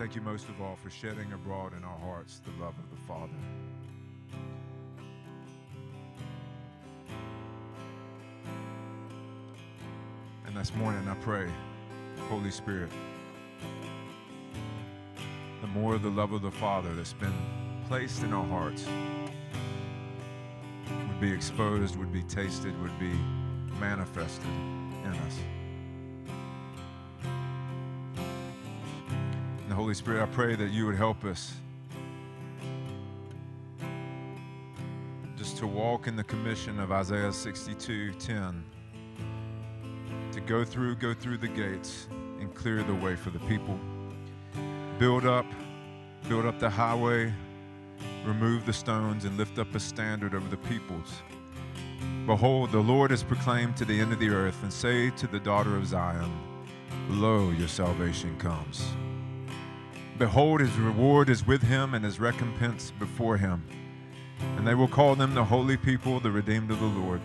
Thank you most of all for shedding abroad in our hearts the love of the Father. And this morning I pray, Holy Spirit, the more the love of the Father that's been placed in our hearts would be exposed, would be tasted, would be manifested in us. Holy Spirit, I pray that you would help us just to walk in the commission of Isaiah 62 10 to go through, go through the gates and clear the way for the people. Build up, build up the highway, remove the stones, and lift up a standard over the peoples. Behold, the Lord is proclaimed to the end of the earth, and say to the daughter of Zion, Lo, your salvation comes. Behold, his reward is with him, and his recompense before him. And they will call them the holy people, the redeemed of the Lord.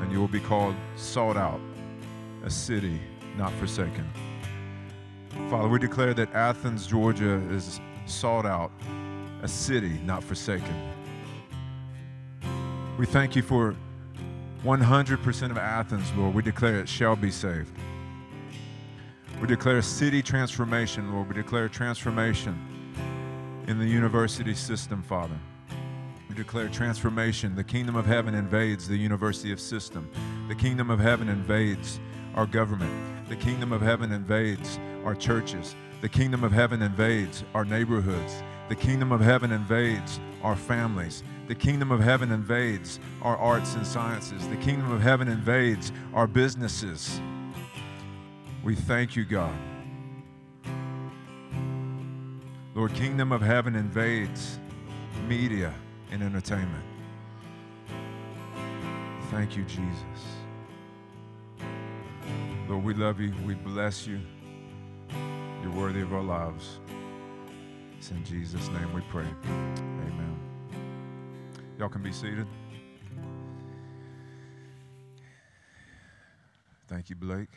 And you will be called sought out a city not forsaken. Father, we declare that Athens, Georgia is sought out, a city not forsaken. We thank you for 100% of Athens, Lord. We declare it shall be saved. We declare city transformation, Lord. We declare transformation in the university system, Father. We declare transformation. The kingdom of heaven invades the university of system. The kingdom of heaven invades our government. The kingdom of heaven invades our churches. The kingdom of heaven invades our neighborhoods. The kingdom of heaven invades our families. The kingdom of heaven invades our arts and sciences. The kingdom of heaven invades our businesses. We thank you, God. Lord, kingdom of heaven invades media and entertainment. Thank you, Jesus. Lord, we love you. We bless you. You're worthy of our lives. It's in Jesus' name we pray. Amen. Y'all can be seated. Thank you, Blake.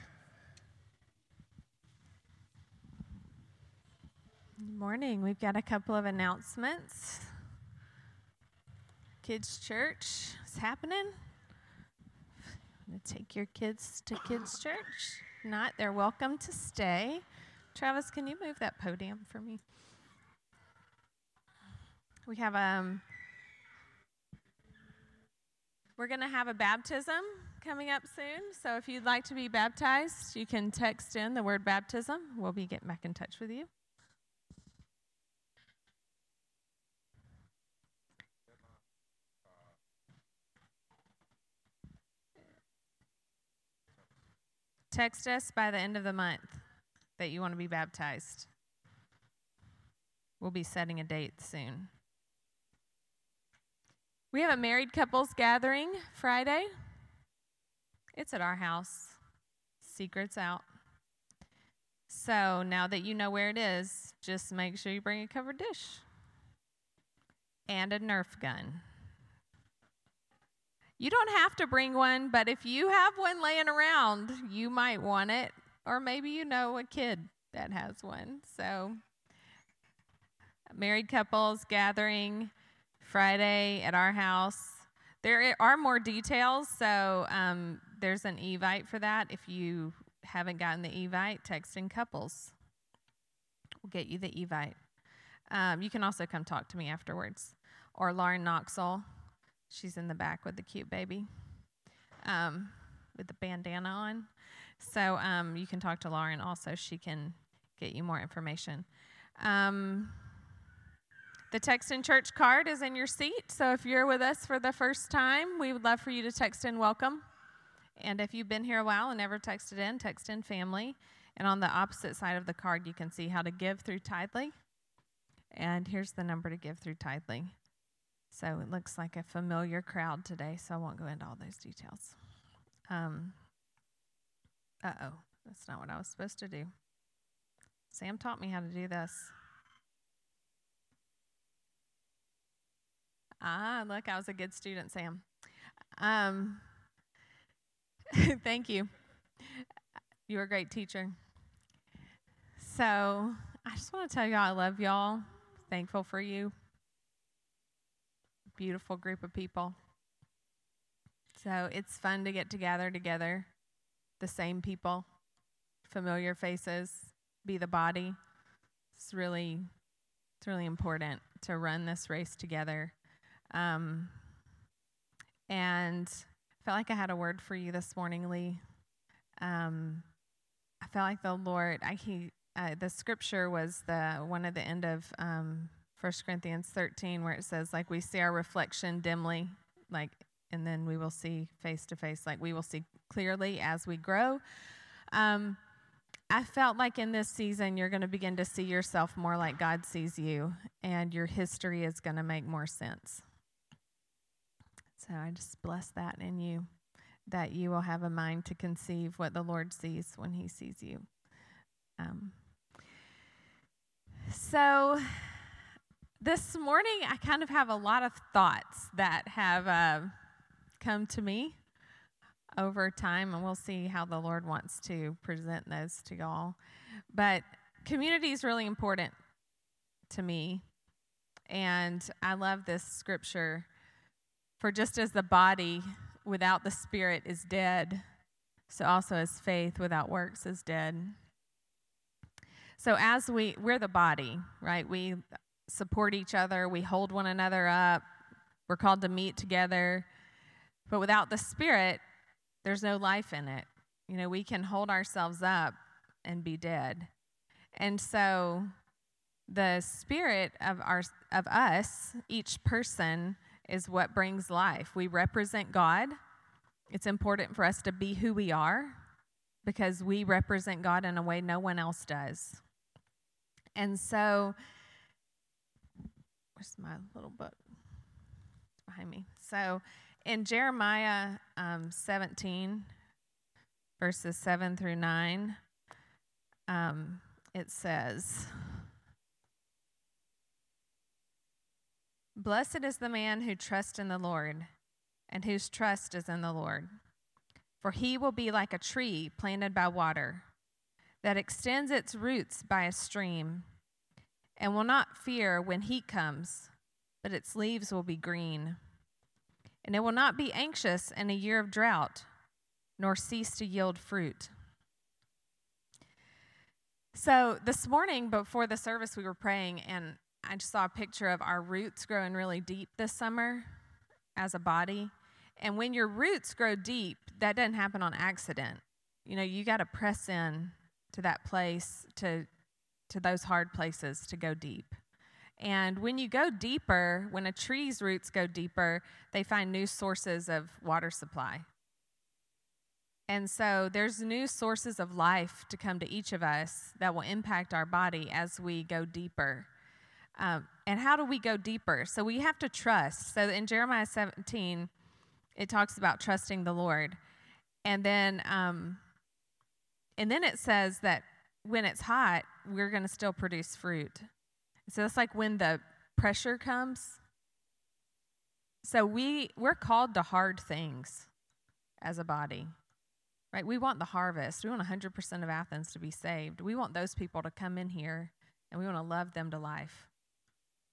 Good morning. We've got a couple of announcements. Kids Church is happening. Take your kids to Kids Church. Not, they're welcome to stay. Travis, can you move that podium for me? We have um we're going to have a baptism coming up soon. So if you'd like to be baptized, you can text in the word baptism. We'll be getting back in touch with you. Text us by the end of the month that you want to be baptized. We'll be setting a date soon. We have a married couples gathering Friday. It's at our house. Secrets out. So now that you know where it is, just make sure you bring a covered dish and a Nerf gun. You don't have to bring one, but if you have one laying around, you might want it. Or maybe you know a kid that has one. So, married couples gathering Friday at our house. There are more details, so um, there's an evite for that. If you haven't gotten the evite, text in couples. We'll get you the evite. Um, you can also come talk to me afterwards. Or Lauren Knoxall She's in the back with the cute baby um, with the bandana on. So um, you can talk to Lauren also. She can get you more information. Um, the text in church card is in your seat. So if you're with us for the first time, we would love for you to text in welcome. And if you've been here a while and never texted in, text in family. And on the opposite side of the card, you can see how to give through Tithely. And here's the number to give through Tithely so it looks like a familiar crowd today, so I won't go into all those details. Um, uh oh, that's not what I was supposed to do. Sam taught me how to do this. Ah, look, I was a good student, Sam. Um, thank you. You were a great teacher. So, I just want to tell y'all I love y'all. Thankful for you. Beautiful group of people. So it's fun to get together together, the same people, familiar faces, be the body. It's really, it's really important to run this race together. Um, and I felt like I had a word for you this morning, Lee. Um, I felt like the Lord, I, he, uh, the scripture was the one at the end of um, 1 Corinthians 13 where it says, like, we see our reflection dimly, like, and then we will see face to face, like, we will see clearly as we grow. Um, I felt like in this season, you're going to begin to see yourself more like God sees you, and your history is going to make more sense. So I just bless that in you, that you will have a mind to conceive what the Lord sees when He sees you. Um, so this morning, I kind of have a lot of thoughts that have uh, come to me over time, and we'll see how the Lord wants to present those to y'all. But community is really important to me, and I love this scripture. For just as the body without the spirit is dead, so also as faith without works is dead. So as we we're the body, right? We support each other, we hold one another up. We're called to meet together. But without the spirit, there's no life in it. You know, we can hold ourselves up and be dead. And so the spirit of our of us, each person is what brings life. We represent God. It's important for us to be who we are because we represent God in a way no one else does. And so where's my little book? It's behind me. So in Jeremiah um, 17, verses 7 through 9, um, it says, Blessed is the man who trusts in the Lord and whose trust is in the Lord. For he will be like a tree planted by water that extends its roots by a stream and will not fear when heat comes, but its leaves will be green and it will not be anxious in a year of drought, nor cease to yield fruit. So, this morning before the service, we were praying, and I just saw a picture of our roots growing really deep this summer as a body. And when your roots grow deep, that doesn't happen on accident. You know, you got to press in to that place, to, to those hard places to go deep. And when you go deeper, when a tree's roots go deeper, they find new sources of water supply. And so there's new sources of life to come to each of us that will impact our body as we go deeper. Um, and how do we go deeper? So we have to trust. So in Jeremiah 17, it talks about trusting the Lord. And then, um, and then it says that when it's hot, we're going to still produce fruit. So it's like when the pressure comes. So we we're called to hard things as a body. Right? We want the harvest. We want 100% of Athens to be saved. We want those people to come in here and we want to love them to life.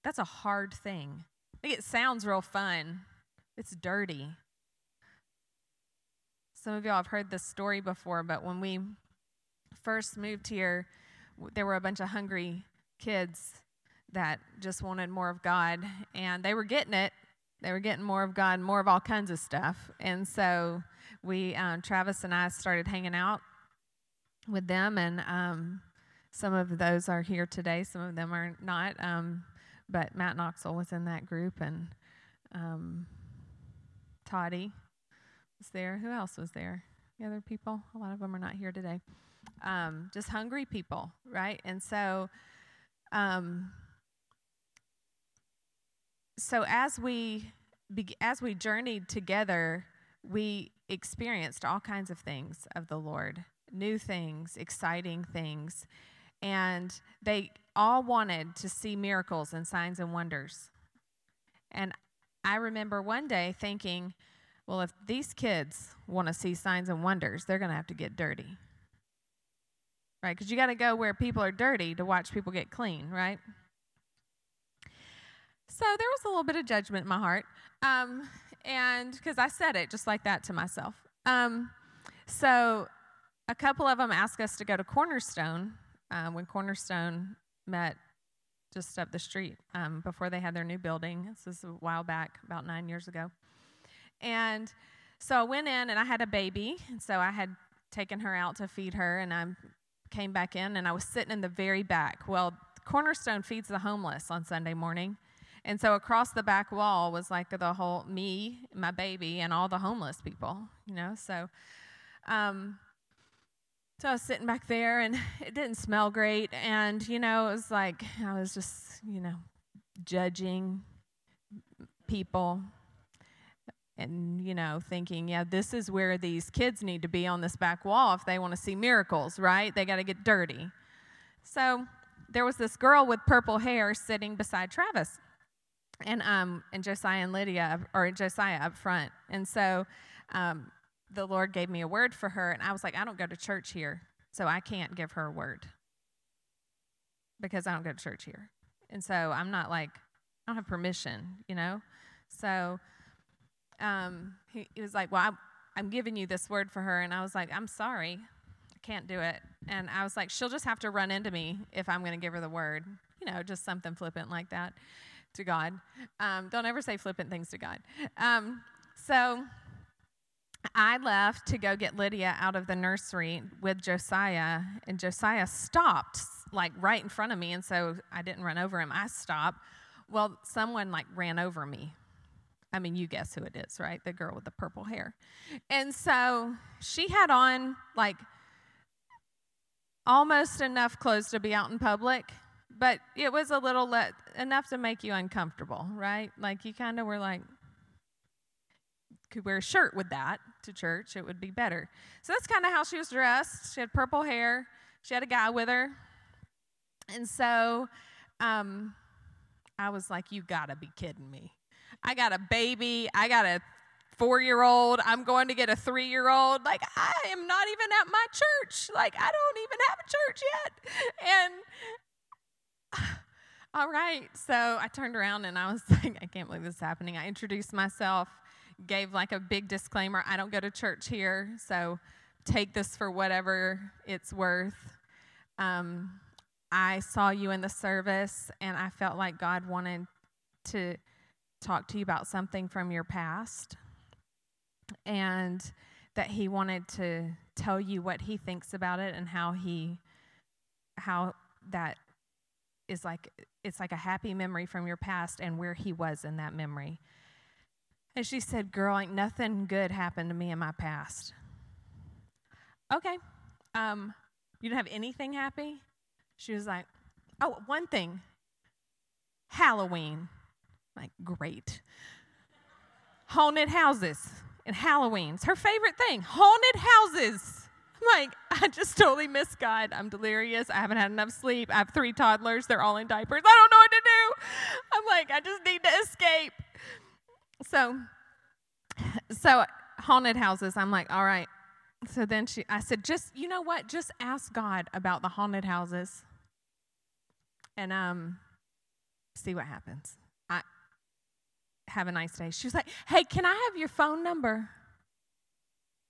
That's a hard thing. I think it sounds real fun. It's dirty. Some of y'all have heard this story before, but when we first moved here, there were a bunch of hungry kids that just wanted more of God, and they were getting it. They were getting more of God, more of all kinds of stuff. And so we, um, Travis and I, started hanging out with them, and um, some of those are here today. Some of them are not. Um, but Matt Knoxville was in that group, and um, Toddy was there. Who else was there? The other people? A lot of them are not here today. Um, just hungry people, right? And so. Um, so as we as we journeyed together, we experienced all kinds of things of the Lord, new things, exciting things, and they all wanted to see miracles and signs and wonders. And I remember one day thinking, well, if these kids want to see signs and wonders, they're going to have to get dirty. Right? Because you got to go where people are dirty to watch people get clean, right? So there was a little bit of judgment in my heart. Um, and because I said it just like that to myself. Um, so a couple of them asked us to go to Cornerstone um, when Cornerstone met just up the street um, before they had their new building. This was a while back, about nine years ago. And so I went in and I had a baby. And so I had taken her out to feed her and I came back in and I was sitting in the very back. Well, Cornerstone feeds the homeless on Sunday morning. And so across the back wall was like the whole me, my baby, and all the homeless people, you know. So, um, so I was sitting back there, and it didn't smell great, and you know, it was like I was just, you know, judging people, and you know, thinking, yeah, this is where these kids need to be on this back wall if they want to see miracles, right? They got to get dirty. So there was this girl with purple hair sitting beside Travis and um and Josiah and Lydia or Josiah up front. And so um, the Lord gave me a word for her, and I was like, I don't go to church here, so I can't give her a word because I don't go to church here. And so I'm not like I don't have permission, you know. So um, he, he was like, Well, I'm, I'm giving you this word for her, and I was like, I'm sorry, I can't do it. And I was like, she'll just have to run into me if I'm going to give her the word, you know, just something flippant like that to God. Um, don't ever say flippant things to God. Um, so I left to go get Lydia out of the nursery with Josiah, and Josiah stopped like right in front of me, and so I didn't run over him. I stopped. Well, someone like ran over me. I mean, you guess who it is, right? The girl with the purple hair. And so she had on like almost enough clothes to be out in public, but it was a little le- enough to make you uncomfortable, right? Like you kind of were like, could wear a shirt with that to church, it would be better. So that's kind of how she was dressed. She had purple hair, she had a guy with her. And so um, I was like, you gotta be kidding me. I got a baby, I got a four year old, I'm going to get a three year old. Like, I am not even at my church. Like, I don't even have a church yet. And all right. So I turned around and I was like, I can't believe this is happening. I introduced myself, gave like a big disclaimer I don't go to church here, so take this for whatever it's worth. Um, I saw you in the service and I felt like God wanted to talk to you about something from your past and that he wanted to tell you what he thinks about it and how he how that is like it's like a happy memory from your past and where he was in that memory. And she said, Girl, ain't nothing good happened to me in my past. Okay. Um, you don't have anything happy? She was like, Oh, one thing. Halloween. Like, great. Haunted houses and Halloween's her favorite thing. Haunted houses I'm like, I just totally miss God. I'm delirious. I haven't had enough sleep. I have three toddlers. They're all in diapers. I don't know what to do. I'm like, I just need to escape. So, so haunted houses. I'm like, all right. So then she, I said, just, you know what? Just ask God about the haunted houses and um, see what happens. Have a nice day. She was like, hey, can I have your phone number?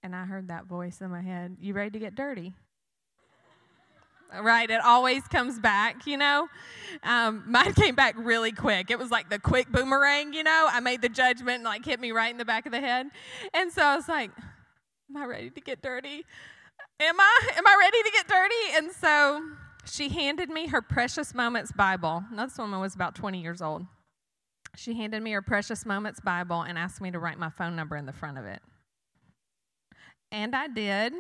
And I heard that voice in my head, You ready to get dirty? right? It always comes back, you know. Um, mine came back really quick. It was like the quick boomerang, you know. I made the judgment and like hit me right in the back of the head, and so I was like, "Am I ready to get dirty? Am I? Am I ready to get dirty?" And so she handed me her Precious Moments Bible. Now this woman was about 20 years old. She handed me her Precious Moments Bible and asked me to write my phone number in the front of it. And I did.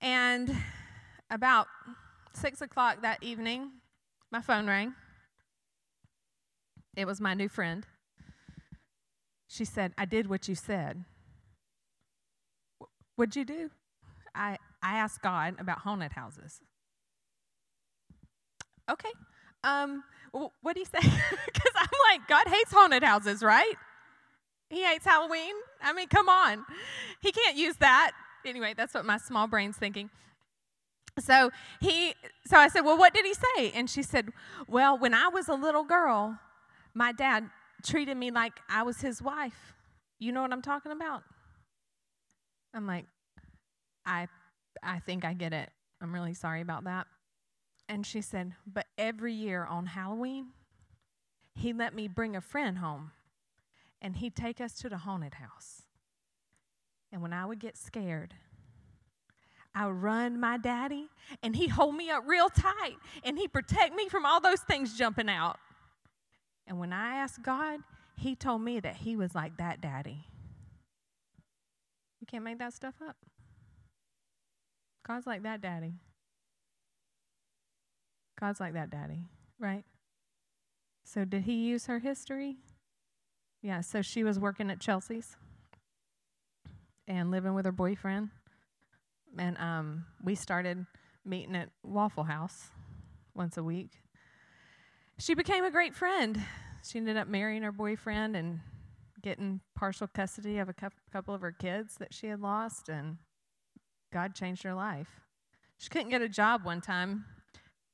And about six o'clock that evening, my phone rang. It was my new friend. She said, I did what you said. What'd you do? I, I asked God about haunted houses. Okay. Um, what do you say? Because I'm like, God hates haunted houses, right? He hates Halloween. I mean, come on. He can't use that. Anyway, that's what my small brain's thinking. So he so I said, "Well, what did he say?" And she said, "Well, when I was a little girl, my dad treated me like I was his wife. You know what I'm talking about?" I'm like, "I I think I get it. I'm really sorry about that." And she said, "But every year on Halloween, he let me bring a friend home and he'd take us to the haunted house. And when I would get scared, I would run my daddy, and he'd hold me up real tight, and he'd protect me from all those things jumping out. And when I asked God, he told me that he was like that daddy. You can't make that stuff up. God's like that daddy. God's like that daddy, right? So, did he use her history? Yeah, so she was working at Chelsea's and living with her boyfriend. And um, we started meeting at Waffle House once a week. She became a great friend. She ended up marrying her boyfriend and getting partial custody of a couple of her kids that she had lost, and God changed her life. She couldn't get a job one time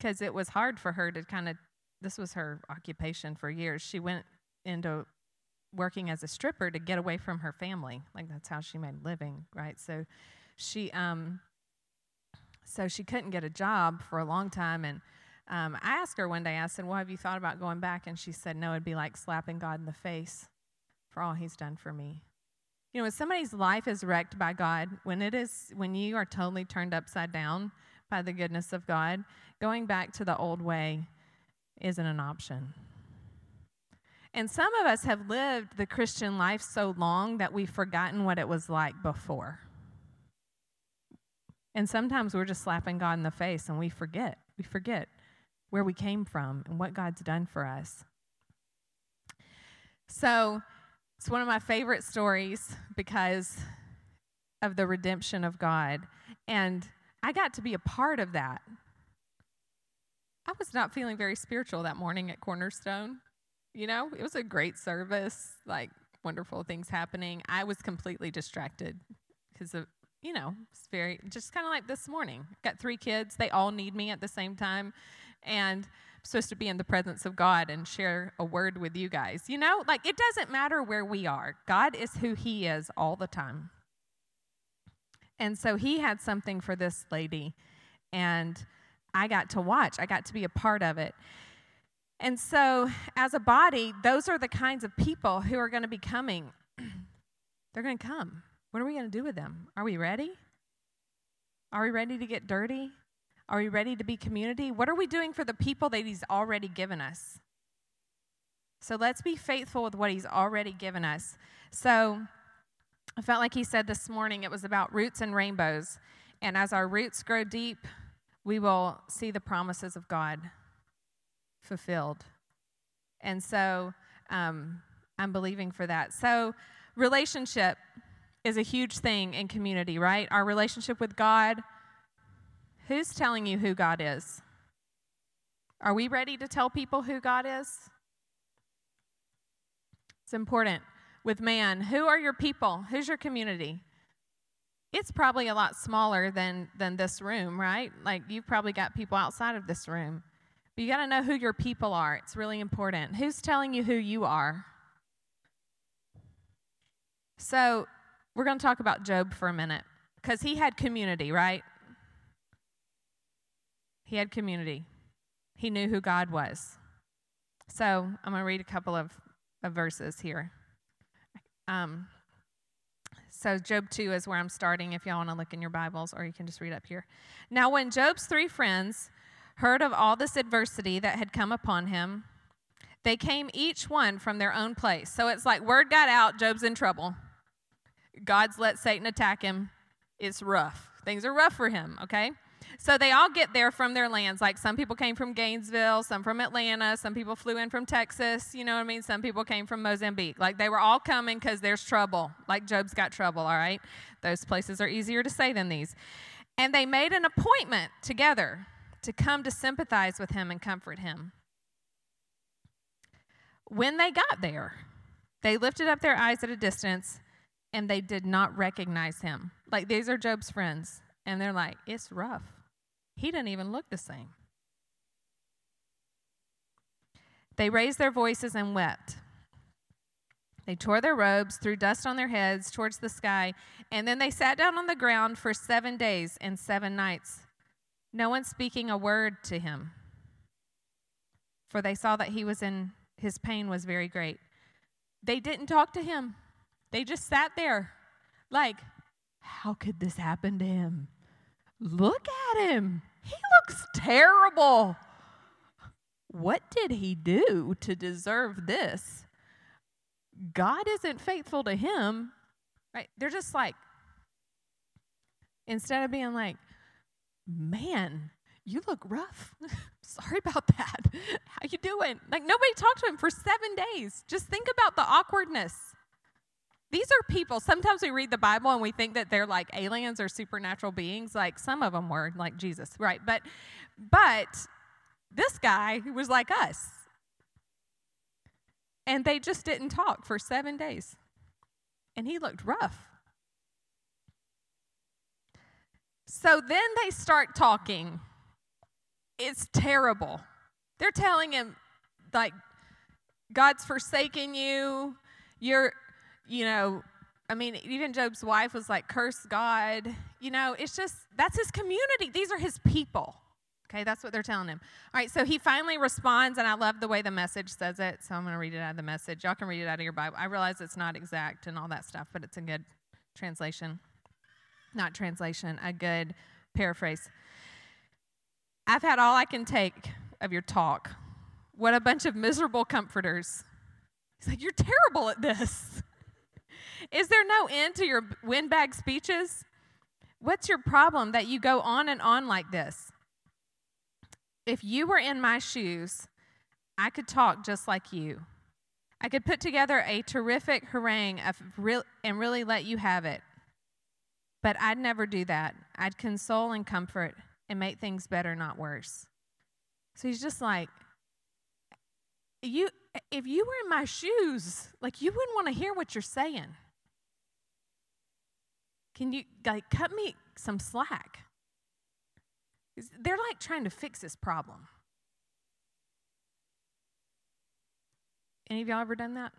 because it was hard for her to kind of, this was her occupation for years. She went into working as a stripper to get away from her family. Like that's how she made a living, right? So she um so she couldn't get a job for a long time and um, I asked her one day, I said, Well, have you thought about going back? And she said, No, it'd be like slapping God in the face for all he's done for me. You know, when somebody's life is wrecked by God, when it is when you are totally turned upside down by the goodness of God, going back to the old way isn't an option. And some of us have lived the Christian life so long that we've forgotten what it was like before. And sometimes we're just slapping God in the face and we forget. We forget where we came from and what God's done for us. So, it's one of my favorite stories because of the redemption of God. And I got to be a part of that. I was not feeling very spiritual that morning at Cornerstone. You know, it was a great service, like wonderful things happening. I was completely distracted because of, you know, it's very, just kind of like this morning. Got three kids, they all need me at the same time. And I'm supposed to be in the presence of God and share a word with you guys. You know, like it doesn't matter where we are, God is who He is all the time. And so He had something for this lady, and I got to watch, I got to be a part of it. And so, as a body, those are the kinds of people who are going to be coming. They're going to come. What are we going to do with them? Are we ready? Are we ready to get dirty? Are we ready to be community? What are we doing for the people that He's already given us? So let's be faithful with what He's already given us. So I felt like He said this morning it was about roots and rainbows. And as our roots grow deep, we will see the promises of God fulfilled. And so um, I'm believing for that. So, relationship is a huge thing in community, right? Our relationship with God. Who's telling you who God is? Are we ready to tell people who God is? It's important. With man, who are your people? Who's your community? It's probably a lot smaller than than this room, right? Like you've probably got people outside of this room. But you got to know who your people are. It's really important. Who's telling you who you are? So, we're going to talk about Job for a minute because he had community, right? He had community. He knew who God was. So, I'm going to read a couple of, of verses here. Um, so, Job 2 is where I'm starting if y'all want to look in your Bibles, or you can just read up here. Now, when Job's three friends heard of all this adversity that had come upon him, they came each one from their own place. So it's like word got out, Job's in trouble. God's let Satan attack him. It's rough. Things are rough for him, okay? So they all get there from their lands. Like some people came from Gainesville, some from Atlanta, some people flew in from Texas, you know what I mean? Some people came from Mozambique. Like they were all coming because there's trouble. Like Job's got trouble, all right? Those places are easier to say than these. And they made an appointment together to come to sympathize with him and comfort him. When they got there, they lifted up their eyes at a distance and they did not recognize him. Like, these are Job's friends, and they're like, It's rough. He doesn't even look the same. They raised their voices and wept. They tore their robes, threw dust on their heads towards the sky, and then they sat down on the ground for seven days and seven nights, no one speaking a word to him. For they saw that he was in, his pain was very great. They didn't talk to him, they just sat there, like, how could this happen to him? Look at him. He looks terrible. What did he do to deserve this? God isn't faithful to him, right? They're just like, instead of being like, man, you look rough. Sorry about that. How you doing? Like nobody talked to him for seven days. Just think about the awkwardness. These are people. Sometimes we read the Bible and we think that they're like aliens or supernatural beings. Like some of them were, like Jesus, right? But, but this guy was like us. And they just didn't talk for seven days. And he looked rough. So then they start talking. It's terrible. They're telling him, like, God's forsaken you. You're, you know, I mean, even Job's wife was like, curse God. You know, it's just, that's his community. These are his people. Okay, that's what they're telling him. All right, so he finally responds, and I love the way the message says it, so I'm going to read it out of the message. Y'all can read it out of your Bible. I realize it's not exact and all that stuff, but it's a good translation. Not translation, a good paraphrase. I've had all I can take of your talk. What a bunch of miserable comforters. He's like, You're terrible at this. Is there no end to your windbag speeches? What's your problem that you go on and on like this? If you were in my shoes, I could talk just like you. I could put together a terrific harangue real, and really let you have it. But I'd never do that. I'd console and comfort and make things better, not worse. So he's just like, you if you were in my shoes, like you wouldn't want to hear what you're saying. Can you like cut me some slack? They're like trying to fix this problem. Any of y'all ever done that?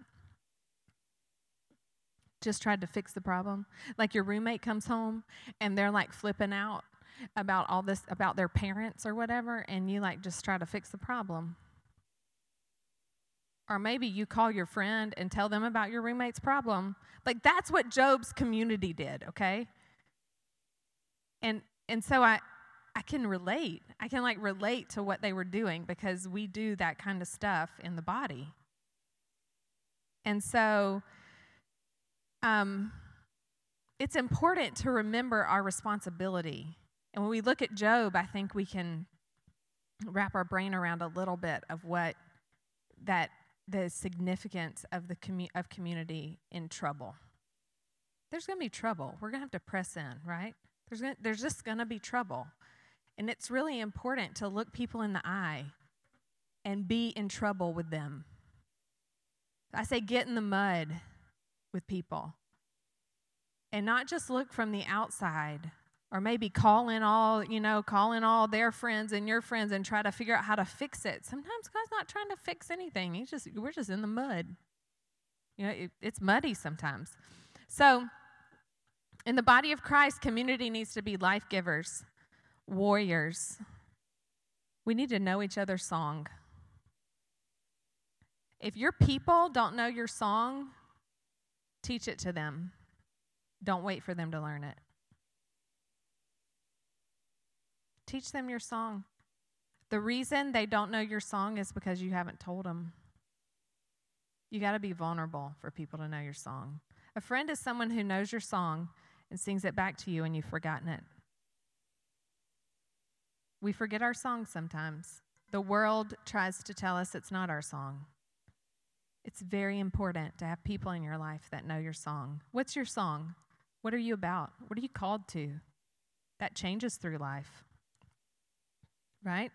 Just tried to fix the problem? Like your roommate comes home and they're like flipping out about all this, about their parents or whatever, and you like just try to fix the problem. Or maybe you call your friend and tell them about your roommate's problem. Like that's what Job's community did, okay? And and so I I can relate. I can like relate to what they were doing because we do that kind of stuff in the body. And so um, it's important to remember our responsibility. And when we look at Job, I think we can wrap our brain around a little bit of what that the significance of the commu- of community in trouble. There's going to be trouble. We're going to have to press in, right? There's gonna, there's just going to be trouble. And it's really important to look people in the eye and be in trouble with them. I say get in the mud with people and not just look from the outside or maybe call in all, you know, call in all their friends and your friends and try to figure out how to fix it. Sometimes God's not trying to fix anything. He's just we're just in the mud. You know, it, it's muddy sometimes. So, in the body of Christ, community needs to be life givers warriors. We need to know each other's song. If your people don't know your song, teach it to them. Don't wait for them to learn it. Teach them your song. The reason they don't know your song is because you haven't told them. You got to be vulnerable for people to know your song. A friend is someone who knows your song and sings it back to you and you've forgotten it. We forget our song sometimes. The world tries to tell us it's not our song. It's very important to have people in your life that know your song. What's your song? What are you about? What are you called to? That changes through life. Right?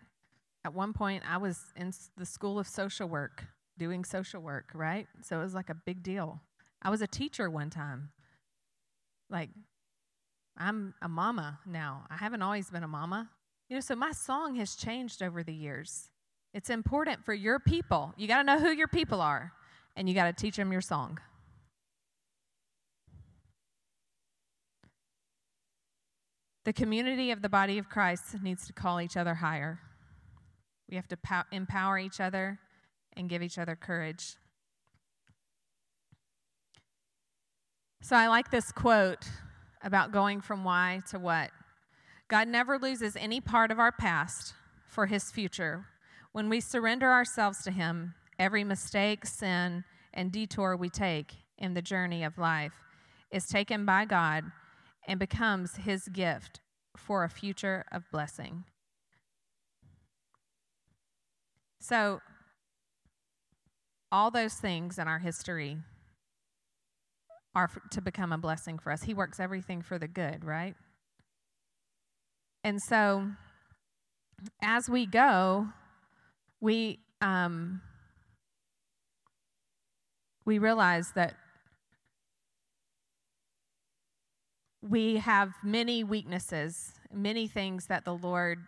At one point, I was in the school of social work, doing social work, right? So it was like a big deal. I was a teacher one time. Like, I'm a mama now. I haven't always been a mama, You know, so my song has changed over the years. It's important for your people. You got to know who your people are, and you got to teach them your song. The community of the body of Christ needs to call each other higher. We have to pow- empower each other and give each other courage. So I like this quote about going from why to what. God never loses any part of our past for his future. When we surrender ourselves to him, every mistake, sin, and detour we take in the journey of life is taken by God and becomes his gift for a future of blessing. So, all those things in our history are to become a blessing for us. He works everything for the good, right? And so, as we go, we um, we realize that we have many weaknesses, many things that the Lord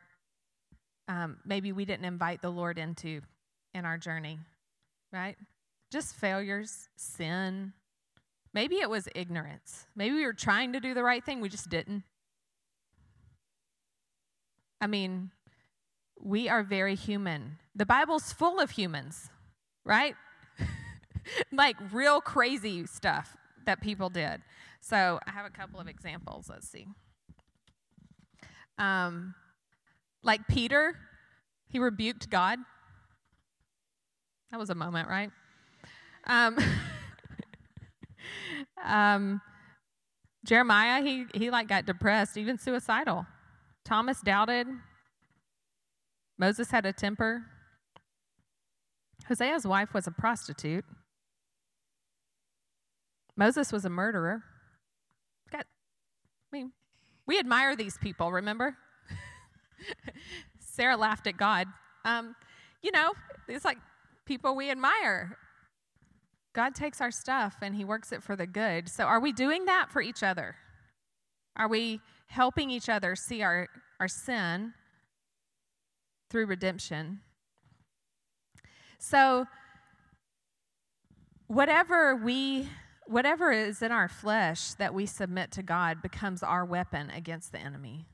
um, maybe we didn't invite the Lord into in our journey, right? Just failures, sin. Maybe it was ignorance. Maybe we were trying to do the right thing, we just didn't. I mean, we are very human. The Bible's full of humans, right? like real crazy stuff that people did. So I have a couple of examples. Let's see. Um, like Peter, he rebuked God. That was a moment, right? Um, um, Jeremiah, he, he like got depressed, even suicidal. Thomas doubted. Moses had a temper. Hosea's wife was a prostitute. Moses was a murderer. Got, I mean, we admire these people, remember? Sarah laughed at God. Um, you know, it's like people we admire. God takes our stuff and he works it for the good. So, are we doing that for each other? Are we helping each other see our, our sin through redemption? So, whatever we whatever is in our flesh that we submit to God becomes our weapon against the enemy.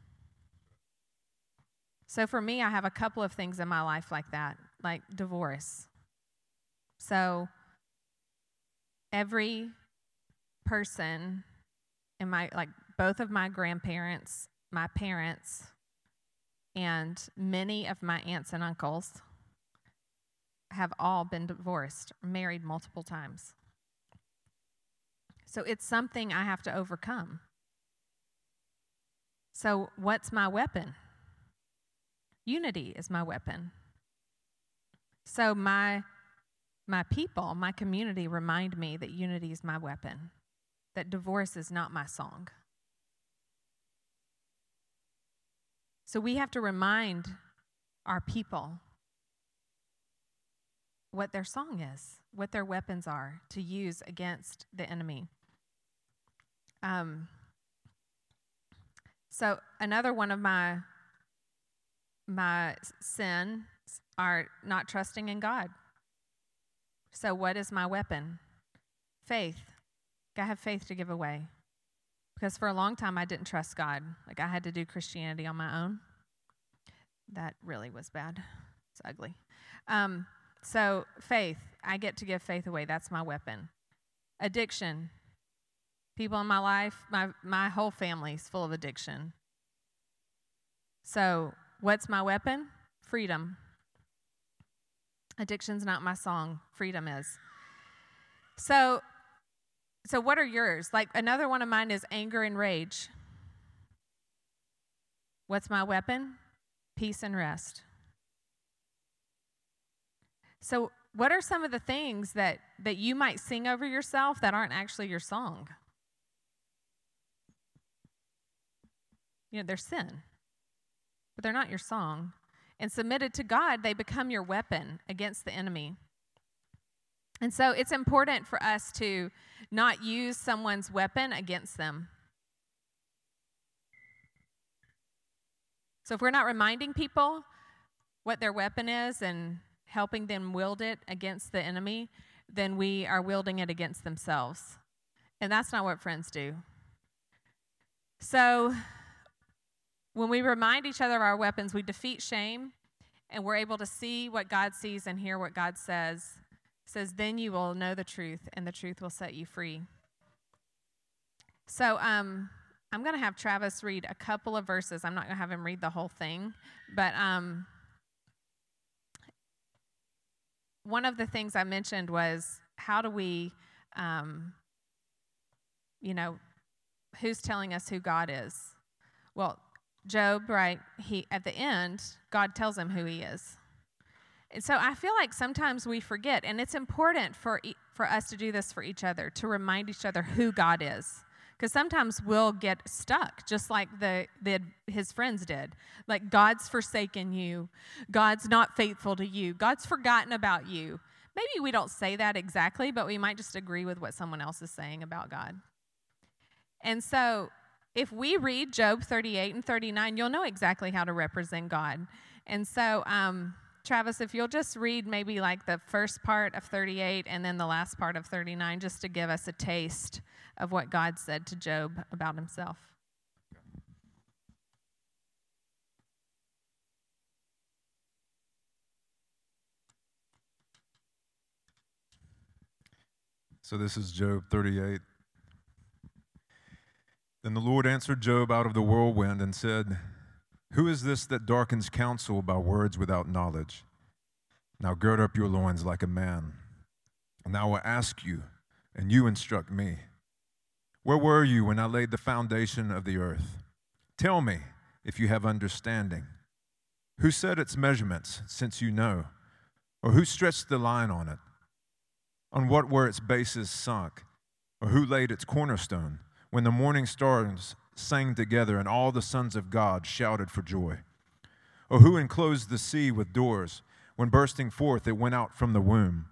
So for me, I have a couple of things in my life like that, like divorce. So every person in my, like both of my grandparents, my parents, and many of my aunts and uncles have all been divorced, married multiple times. So it's something I have to overcome. So, what's my weapon? Unity is my weapon. So my my people, my community remind me that unity is my weapon. That divorce is not my song. So we have to remind our people what their song is, what their weapons are to use against the enemy. Um, so another one of my my sins are not trusting in God. So, what is my weapon? Faith. I have faith to give away. Because for a long time, I didn't trust God. Like, I had to do Christianity on my own. That really was bad. It's ugly. Um, so, faith. I get to give faith away. That's my weapon. Addiction. People in my life, my, my whole family is full of addiction. So, What's my weapon? Freedom. Addiction's not my song, freedom is. So, so what are yours? Like another one of mine is anger and rage. What's my weapon? Peace and rest. So, what are some of the things that, that you might sing over yourself that aren't actually your song? You know, they're sin but they're not your song. And submitted to God, they become your weapon against the enemy. And so it's important for us to not use someone's weapon against them. So if we're not reminding people what their weapon is and helping them wield it against the enemy, then we are wielding it against themselves. And that's not what friends do. So when we remind each other of our weapons, we defeat shame and we're able to see what God sees and hear what God says. It says, then you will know the truth, and the truth will set you free. So um, I'm going to have Travis read a couple of verses. I'm not going to have him read the whole thing, but um, one of the things I mentioned was how do we, um, you know, who's telling us who God is? Well, Job, right? He at the end, God tells him who he is. And so I feel like sometimes we forget, and it's important for for us to do this for each other to remind each other who God is. Because sometimes we'll get stuck, just like the, the his friends did. Like God's forsaken you, God's not faithful to you, God's forgotten about you. Maybe we don't say that exactly, but we might just agree with what someone else is saying about God. And so if we read Job 38 and 39, you'll know exactly how to represent God. And so, um, Travis, if you'll just read maybe like the first part of 38 and then the last part of 39, just to give us a taste of what God said to Job about himself. So this is Job 38. Then the Lord answered Job out of the whirlwind and said, Who is this that darkens counsel by words without knowledge? Now gird up your loins like a man, and I will ask you, and you instruct me. Where were you when I laid the foundation of the earth? Tell me if you have understanding. Who set its measurements, since you know? Or who stretched the line on it? On what were its bases sunk? Or who laid its cornerstone? When the morning stars sang together and all the sons of God shouted for joy? Or who enclosed the sea with doors when bursting forth it went out from the womb?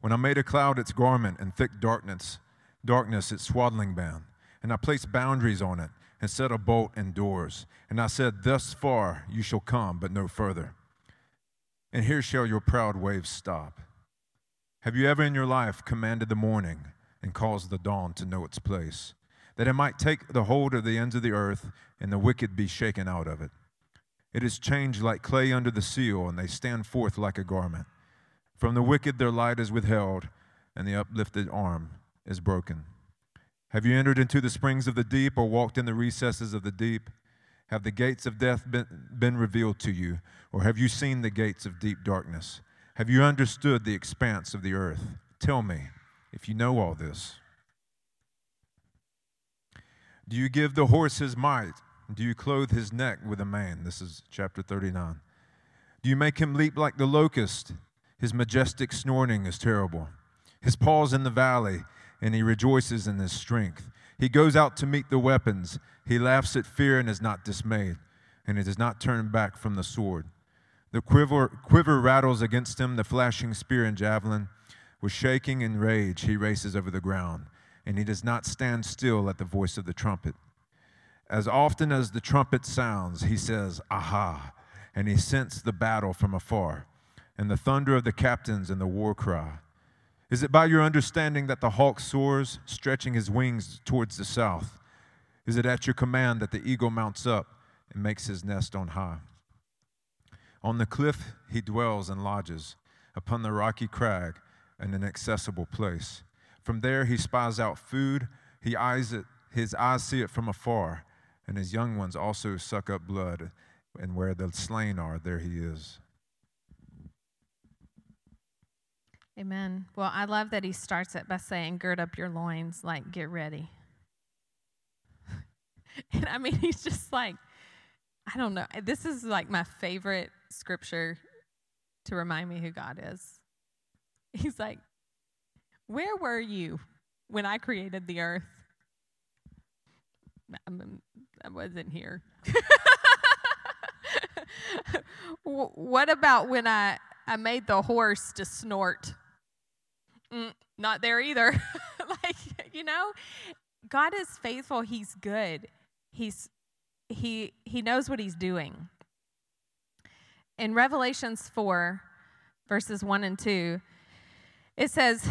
When I made a cloud its garment and thick darkness, darkness its swaddling band, and I placed boundaries on it and set a bolt and doors, and I said, Thus far you shall come, but no further. And here shall your proud waves stop. Have you ever in your life commanded the morning? And cause the dawn to know its place, that it might take the hold of the ends of the earth and the wicked be shaken out of it. It is changed like clay under the seal, and they stand forth like a garment. From the wicked their light is withheld, and the uplifted arm is broken. Have you entered into the springs of the deep or walked in the recesses of the deep? Have the gates of death been, been revealed to you, or have you seen the gates of deep darkness? Have you understood the expanse of the earth? Tell me if you know all this? Do you give the horse his might? Do you clothe his neck with a mane? This is chapter 39. Do you make him leap like the locust? His majestic snorting is terrible. His paws in the valley, and he rejoices in his strength. He goes out to meet the weapons. He laughs at fear and is not dismayed, and he does not turn back from the sword. The quiver, quiver rattles against him, the flashing spear and javelin. With shaking and rage, he races over the ground, and he does not stand still at the voice of the trumpet. As often as the trumpet sounds, he says, Aha, and he scents the battle from afar, and the thunder of the captains and the war cry. Is it by your understanding that the hawk soars, stretching his wings towards the south? Is it at your command that the eagle mounts up and makes his nest on high? On the cliff he dwells and lodges, upon the rocky crag an inaccessible place. From there, he spies out food. He eyes it, his eyes see it from afar, and his young ones also suck up blood. And where the slain are, there he is. Amen. Well, I love that he starts it by saying, Gird up your loins, like, get ready. and I mean, he's just like, I don't know. This is like my favorite scripture to remind me who God is. He's like, Where were you when I created the earth? I wasn't here. what about when I, I made the horse to snort? Mm, not there either. like, you know, God is faithful. He's good. He's he he knows what he's doing. In Revelations 4 verses 1 and 2, it says,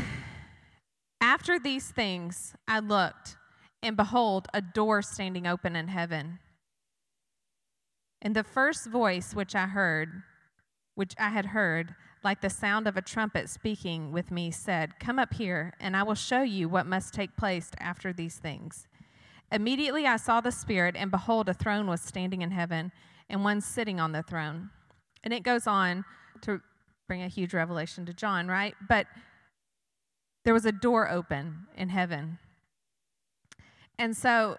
"After these things I looked, and behold, a door standing open in heaven. And the first voice which I heard, which I had heard, like the sound of a trumpet speaking with me, said, Come up here, and I will show you what must take place after these things. Immediately I saw the Spirit, and behold, a throne was standing in heaven, and one sitting on the throne. And it goes on to bring a huge revelation to John, right? But there was a door open in heaven. And so,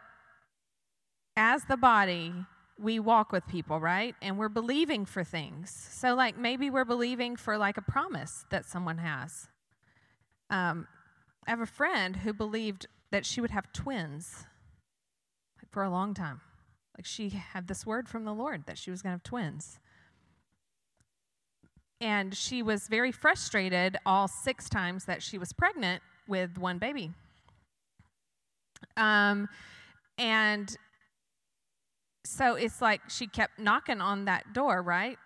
as the body, we walk with people, right? And we're believing for things. So, like, maybe we're believing for like a promise that someone has. Um, I have a friend who believed that she would have twins for a long time. Like, she had this word from the Lord that she was going to have twins. And she was very frustrated all six times that she was pregnant with one baby. Um, and so it's like she kept knocking on that door, right?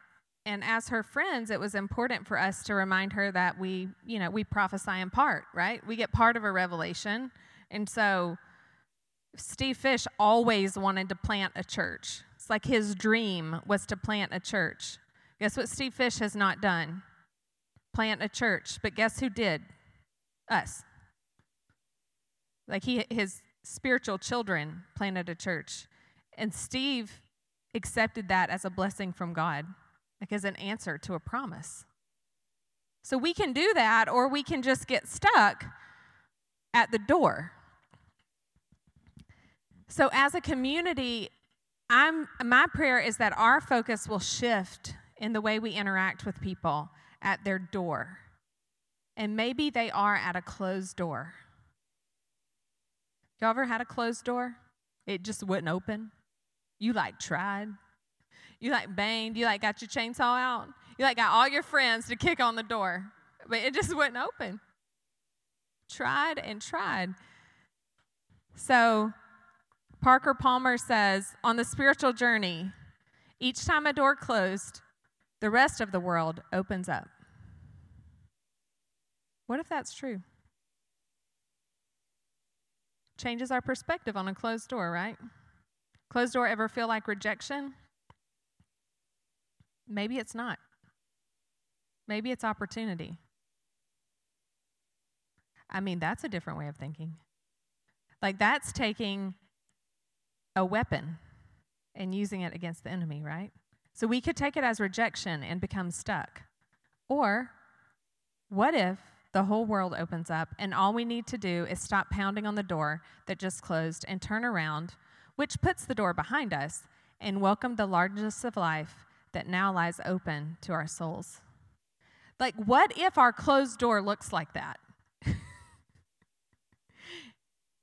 And as her friends, it was important for us to remind her that we, you know, we prophesy in part, right? We get part of a revelation. And so Steve Fish always wanted to plant a church. It's like his dream was to plant a church. Guess what Steve Fish has not done? Plant a church. But guess who did? Us. Like he his spiritual children planted a church. And Steve accepted that as a blessing from God, like as an answer to a promise. So we can do that, or we can just get stuck at the door. So, as a community, I'm, my prayer is that our focus will shift in the way we interact with people at their door. And maybe they are at a closed door. Y'all ever had a closed door? It just wouldn't open. You like tried. You like banged. You like got your chainsaw out. You like got all your friends to kick on the door, but it just wouldn't open. Tried and tried. So, Parker Palmer says on the spiritual journey, each time a door closed, the rest of the world opens up. What if that's true? Changes our perspective on a closed door, right? Closed door ever feel like rejection? Maybe it's not. Maybe it's opportunity. I mean, that's a different way of thinking. Like, that's taking a weapon and using it against the enemy, right? So we could take it as rejection and become stuck. Or, what if the whole world opens up and all we need to do is stop pounding on the door that just closed and turn around? which puts the door behind us, and welcome the largest of life that now lies open to our souls. Like, what if our closed door looks like that?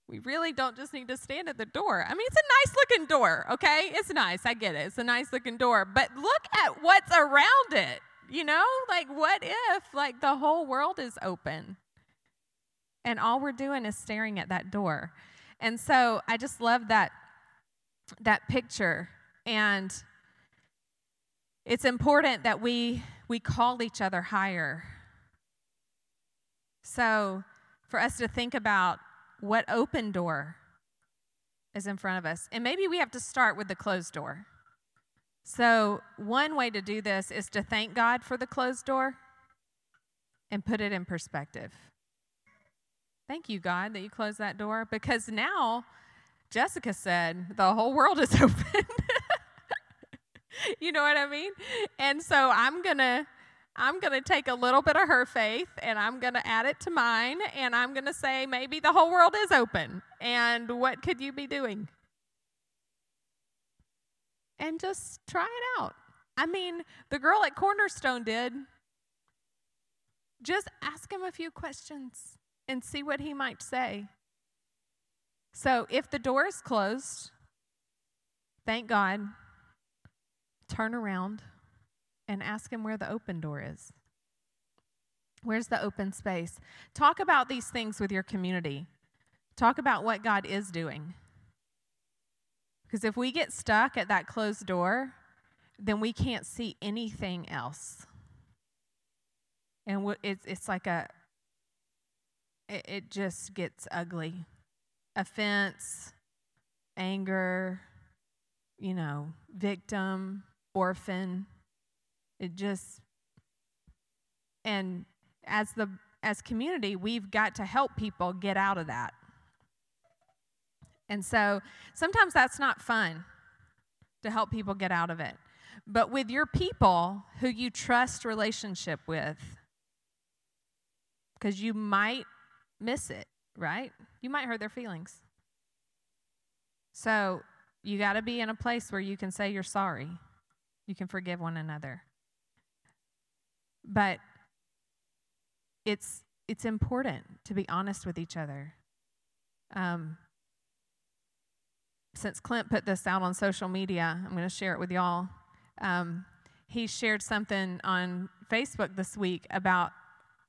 We really don't just need to stand at the door. I mean, it's a nice looking door, okay? It's nice. I get it. It's a nice looking door. But look at what's around it. You know, like, what if, like, the whole world is open and all we're doing is staring at that door? And so I just love that that picture and it's important that we we call each other higher so for us to think about what open door is in front of us and maybe we have to start with the closed door so one way to do this is to thank god for the closed door and put it in perspective thank you god that you closed that door because now Jessica said, the whole world is open. you know what I mean? And so I'm going to I'm going to take a little bit of her faith and I'm going to add it to mine and I'm going to say maybe the whole world is open. And what could you be doing? And just try it out. I mean, the girl at Cornerstone did. Just ask him a few questions and see what he might say. So if the door is closed, thank God, turn around and ask Him where the open door is. Where's the open space? Talk about these things with your community. Talk about what God is doing. Because if we get stuck at that closed door, then we can't see anything else. And it's, it's like a, it, it just gets ugly. Offense, anger, you know, victim, orphan. It just, and as the as community, we've got to help people get out of that. And so sometimes that's not fun to help people get out of it. But with your people who you trust relationship with, because you might miss it, right? You might hurt their feelings. So you got to be in a place where you can say you're sorry. You can forgive one another. But it's it's important to be honest with each other. Um, since Clint put this out on social media, I'm going to share it with y'all. Um, he shared something on Facebook this week about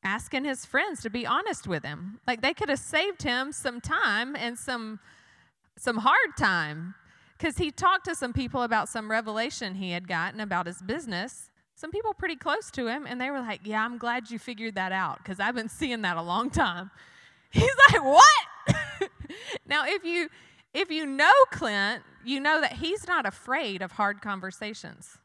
asking his friends to be honest with him. Like they could have saved him some time and some some hard time because he talked to some people about some revelation he had gotten about his business. Some people pretty close to him, and they were like, "Yeah, I'm glad you figured that out because I've been seeing that a long time." He's like, "What?" now, if you if you know Clint, you know that he's not afraid of hard conversations.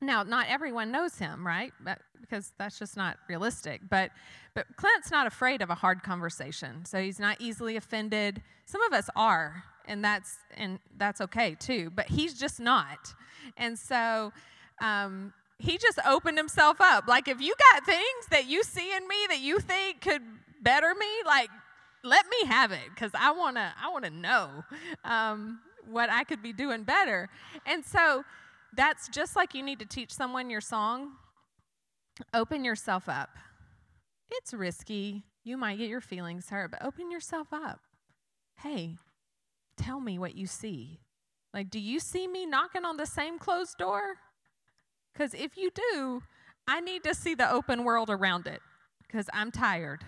Now, not everyone knows him, right? But, because that's just not realistic. But, but Clint's not afraid of a hard conversation, so he's not easily offended. Some of us are, and that's and that's okay too. But he's just not, and so um, he just opened himself up. Like if you got things that you see in me that you think could better me, like let me have it because I wanna I wanna know um, what I could be doing better. And so that's just like you need to teach someone your song. Open yourself up. It's risky. You might get your feelings hurt, but open yourself up. Hey, tell me what you see. Like, do you see me knocking on the same closed door? Because if you do, I need to see the open world around it because I'm tired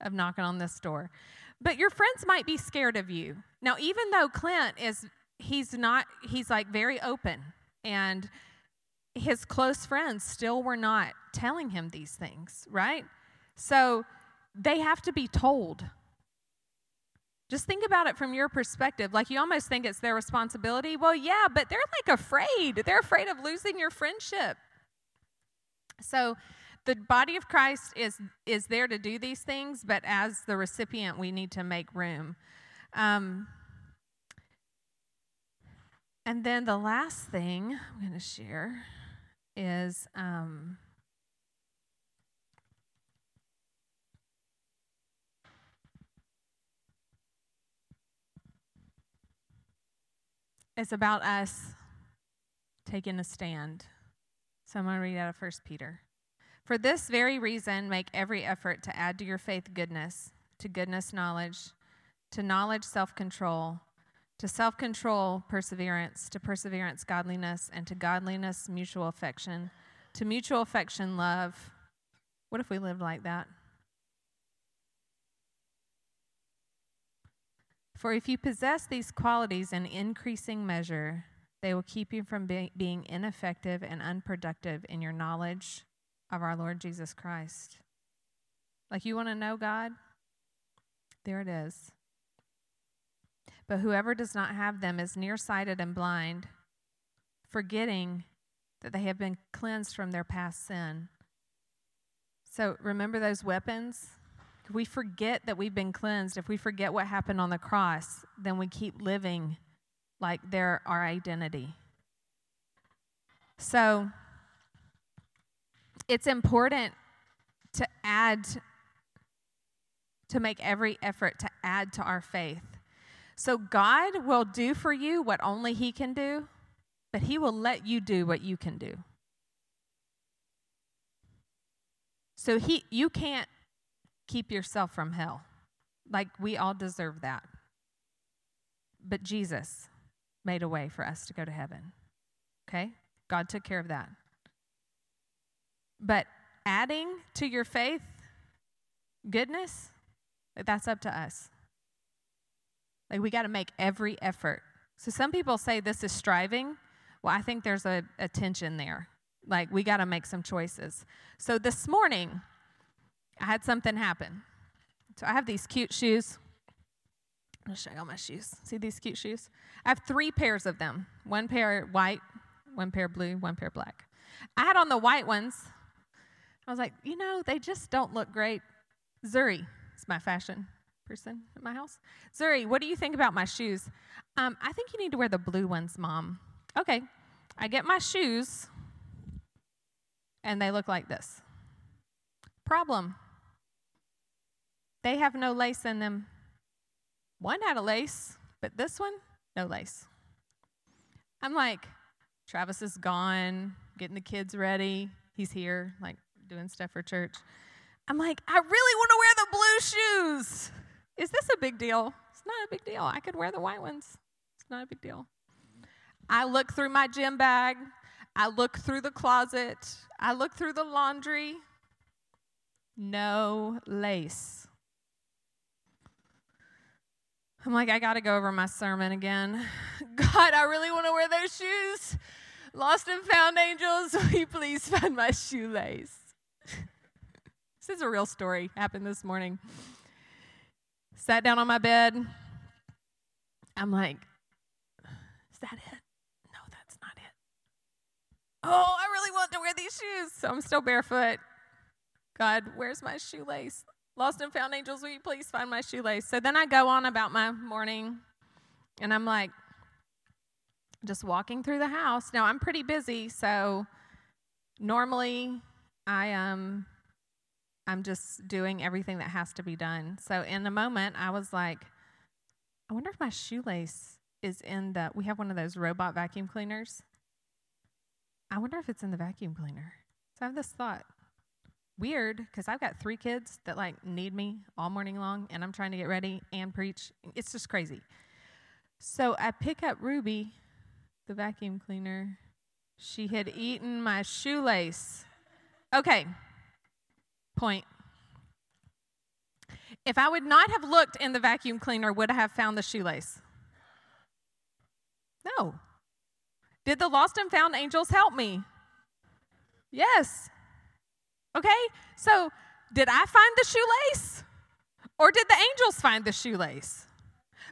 of knocking on this door. But your friends might be scared of you. Now, even though Clint is, he's not, he's like very open, and his close friends still were not telling him these things, right? So they have to be told. Just think about it from your perspective. Like you almost think it's their responsibility. Well, yeah, but they're like afraid. They're afraid of losing your friendship. So the body of Christ is is there to do these things, but as the recipient, we need to make room. Um, and then the last thing I'm going to share is. Um, it's about us taking a stand. So I'm going to read out of 1 Peter. For this very reason, make every effort to add to your faith goodness, to goodness, knowledge, to knowledge, self control, to self control, perseverance, to perseverance, godliness, and to godliness, mutual affection, to mutual affection, love. What if we lived like that? For if you possess these qualities in increasing measure, they will keep you from be- being ineffective and unproductive in your knowledge of our Lord Jesus Christ. Like you want to know God? There it is. But whoever does not have them is nearsighted and blind, forgetting that they have been cleansed from their past sin. So remember those weapons? If we forget that we've been cleansed, if we forget what happened on the cross, then we keep living like they're our identity. So it's important to add, to make every effort to add to our faith. So God will do for you what only He can do, but He will let you do what you can do. So he, you can't keep yourself from hell. Like we all deserve that. But Jesus made a way for us to go to heaven. Okay? God took care of that. But adding to your faith goodness, that's up to us. Like we got to make every effort. So some people say this is striving. Well, I think there's a, a tension there. Like, we got to make some choices. So this morning, I had something happen. So I have these cute shoes. I'm to show you all my shoes. See these cute shoes? I have three pairs of them one pair white, one pair blue, one pair black. I had on the white ones. I was like, you know, they just don't look great. Zuri is my fashion person at my house. Zuri, what do you think about my shoes? Um, I think you need to wear the blue ones, Mom. Okay. I get my shoes, and they look like this. Problem. They have no lace in them. One had a lace, but this one, no lace. I'm like, Travis is gone, getting the kids ready. He's here, like doing stuff for church. I'm like, I really want to wear the blue shoes. Is this a big deal? It's not a big deal. I could wear the white ones. It's not a big deal. I look through my gym bag. I look through the closet. I look through the laundry. No lace. I'm like, I got to go over my sermon again. God, I really want to wear those shoes. Lost and found angels, will you please find my shoelace? this is a real story. Happened this morning. Sat down on my bed. I'm like, is that it? No, that's not it. Oh, I really want to wear these shoes. So I'm still barefoot. God, where's my shoelace? Lost and found angels, will you please find my shoelace? So then I go on about my morning, and I'm like, just walking through the house. Now I'm pretty busy, so normally I um I'm just doing everything that has to be done. So in a moment I was like, I wonder if my shoelace is in the we have one of those robot vacuum cleaners. I wonder if it's in the vacuum cleaner. So I have this thought weird because I've got three kids that like need me all morning long and I'm trying to get ready and preach. It's just crazy. So I pick up Ruby, the vacuum cleaner. She had eaten my shoelace. Okay, point. If I would not have looked in the vacuum cleaner, would I have found the shoelace? No. Did the lost and found angels help me? Yes. Okay? So, did I find the shoelace? Or did the angels find the shoelace?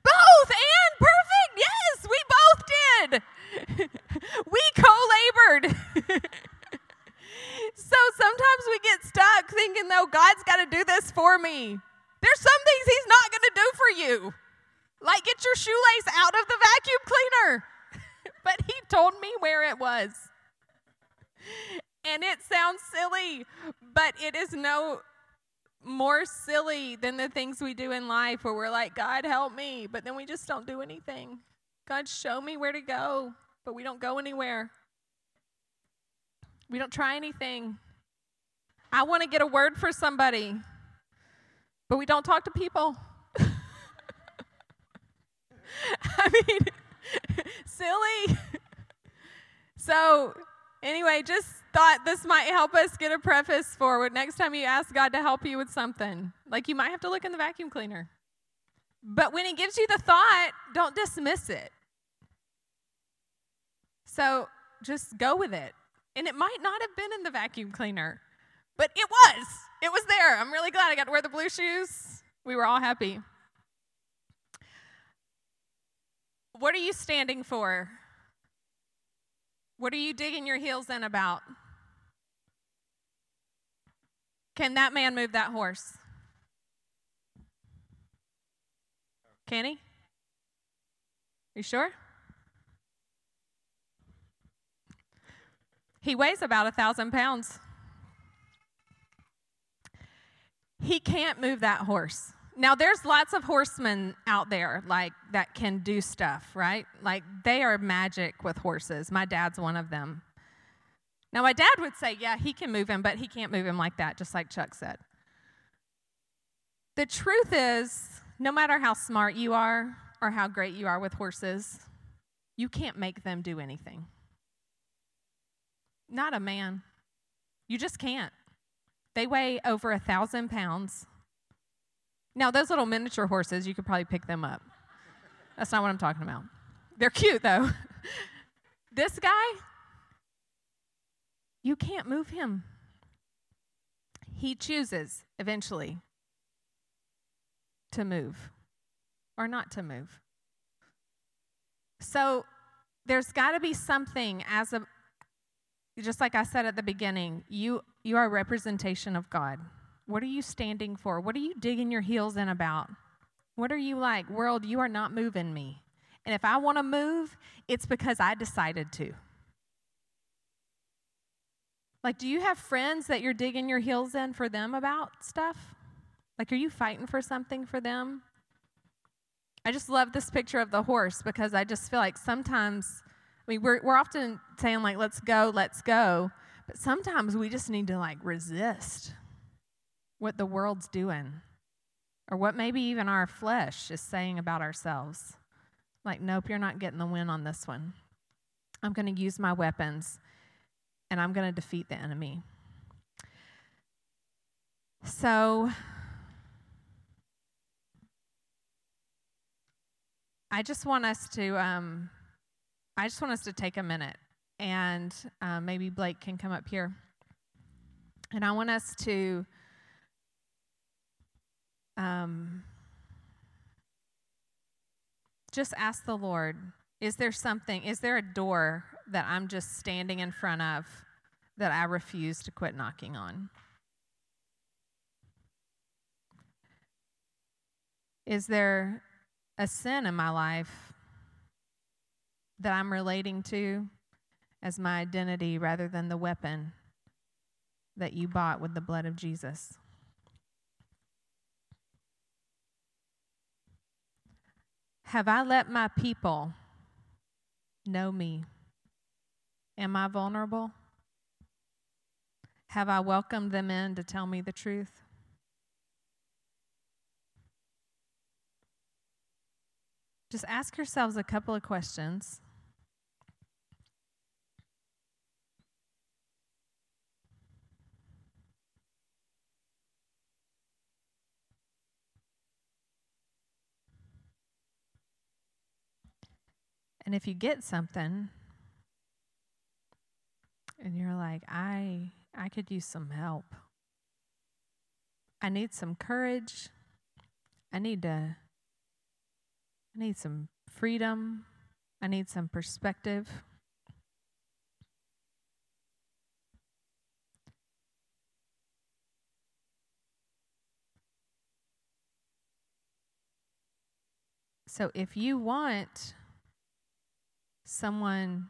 Both and perfect. Yes, we both did. we co labored. so sometimes we get stuck thinking, though, God's got to do this for me. There's some things He's not going to do for you. Like get your shoelace out of the vacuum cleaner. but He told me where it was. And it sounds silly, but it is no more silly than the things we do in life where we're like, God, help me, but then we just don't do anything. God, show me where to go, but we don't go anywhere. We don't try anything. I want to get a word for somebody, but we don't talk to people. I mean, silly. so, anyway, just thought this might help us get a preface for next time you ask God to help you with something. Like you might have to look in the vacuum cleaner. But when He gives you the thought, don't dismiss it. So just go with it. And it might not have been in the vacuum cleaner, but it was. It was there. I'm really glad I got to wear the blue shoes. We were all happy. What are you standing for? What are you digging your heels in about? Can that man move that horse? Can he? You sure? He weighs about a thousand pounds. He can't move that horse. Now, there's lots of horsemen out there like that can do stuff, right? Like they are magic with horses. My dad's one of them. Now, my dad would say, yeah, he can move him, but he can't move him like that, just like Chuck said. The truth is, no matter how smart you are or how great you are with horses, you can't make them do anything. Not a man. You just can't. They weigh over a thousand pounds. Now, those little miniature horses, you could probably pick them up. That's not what I'm talking about. They're cute though. this guy, you can't move him. He chooses eventually to move or not to move. So there's got to be something as a just like I said at the beginning, you you are a representation of God. What are you standing for? What are you digging your heels in about? What are you like, world, you are not moving me. And if I want to move, it's because I decided to. Like, do you have friends that you're digging your heels in for them about stuff? Like, are you fighting for something for them? I just love this picture of the horse because I just feel like sometimes, I mean, we're, we're often saying, like, let's go, let's go. But sometimes we just need to, like, resist what the world's doing or what maybe even our flesh is saying about ourselves. Like, nope, you're not getting the win on this one. I'm going to use my weapons and I'm going to defeat the enemy. So, I just want us to, um, I just want us to take a minute, and uh, maybe Blake can come up here, and I want us to. Um, just ask the Lord, is there something, is there a door that I'm just standing in front of that I refuse to quit knocking on? Is there a sin in my life that I'm relating to as my identity rather than the weapon that you bought with the blood of Jesus? Have I let my people know me? Am I vulnerable? Have I welcomed them in to tell me the truth? Just ask yourselves a couple of questions. And if you get something and you're like, I I could use some help. I need some courage. I need to I need some freedom. I need some perspective. So if you want someone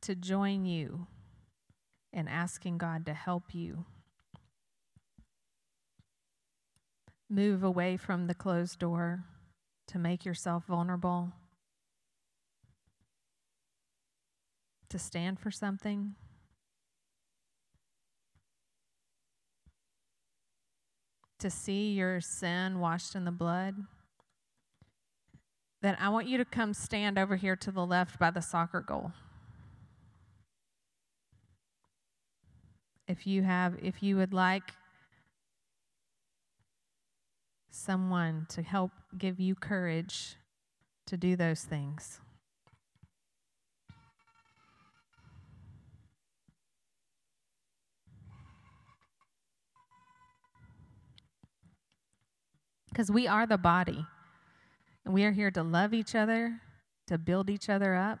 to join you in asking God to help you move away from the closed door to make yourself vulnerable, to stand for something. To see your sin washed in the blood, then I want you to come stand over here to the left by the soccer goal. If you have, if you would like someone to help give you courage to do those things. Because we are the body, and we are here to love each other, to build each other up.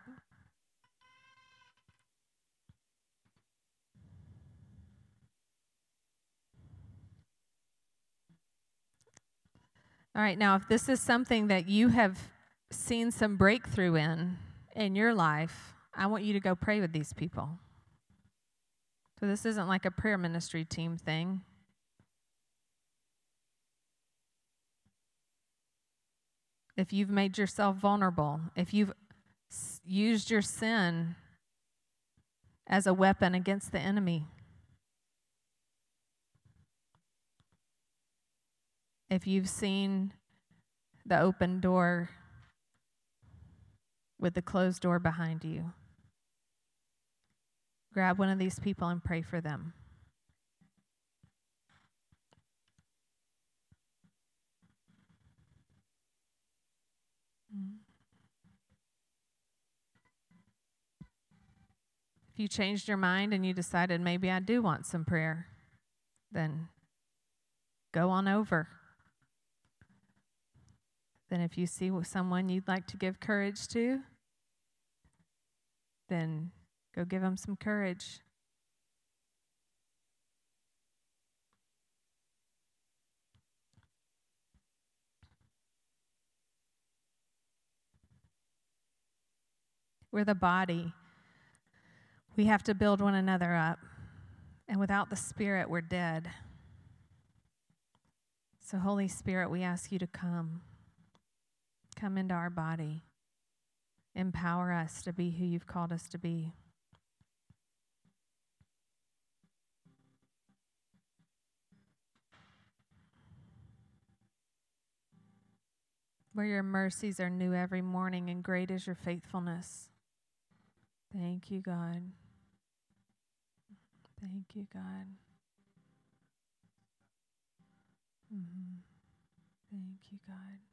All right, now, if this is something that you have seen some breakthrough in in your life, I want you to go pray with these people. So, this isn't like a prayer ministry team thing. If you've made yourself vulnerable, if you've used your sin as a weapon against the enemy, if you've seen the open door with the closed door behind you, grab one of these people and pray for them. If you changed your mind and you decided maybe I do want some prayer, then go on over. Then, if you see someone you'd like to give courage to, then go give them some courage. We're the body. We have to build one another up. And without the Spirit, we're dead. So, Holy Spirit, we ask you to come. Come into our body. Empower us to be who you've called us to be. Where your mercies are new every morning, and great is your faithfulness. Thank you, God. Thank you, God. Mm-hmm. Thank you, God.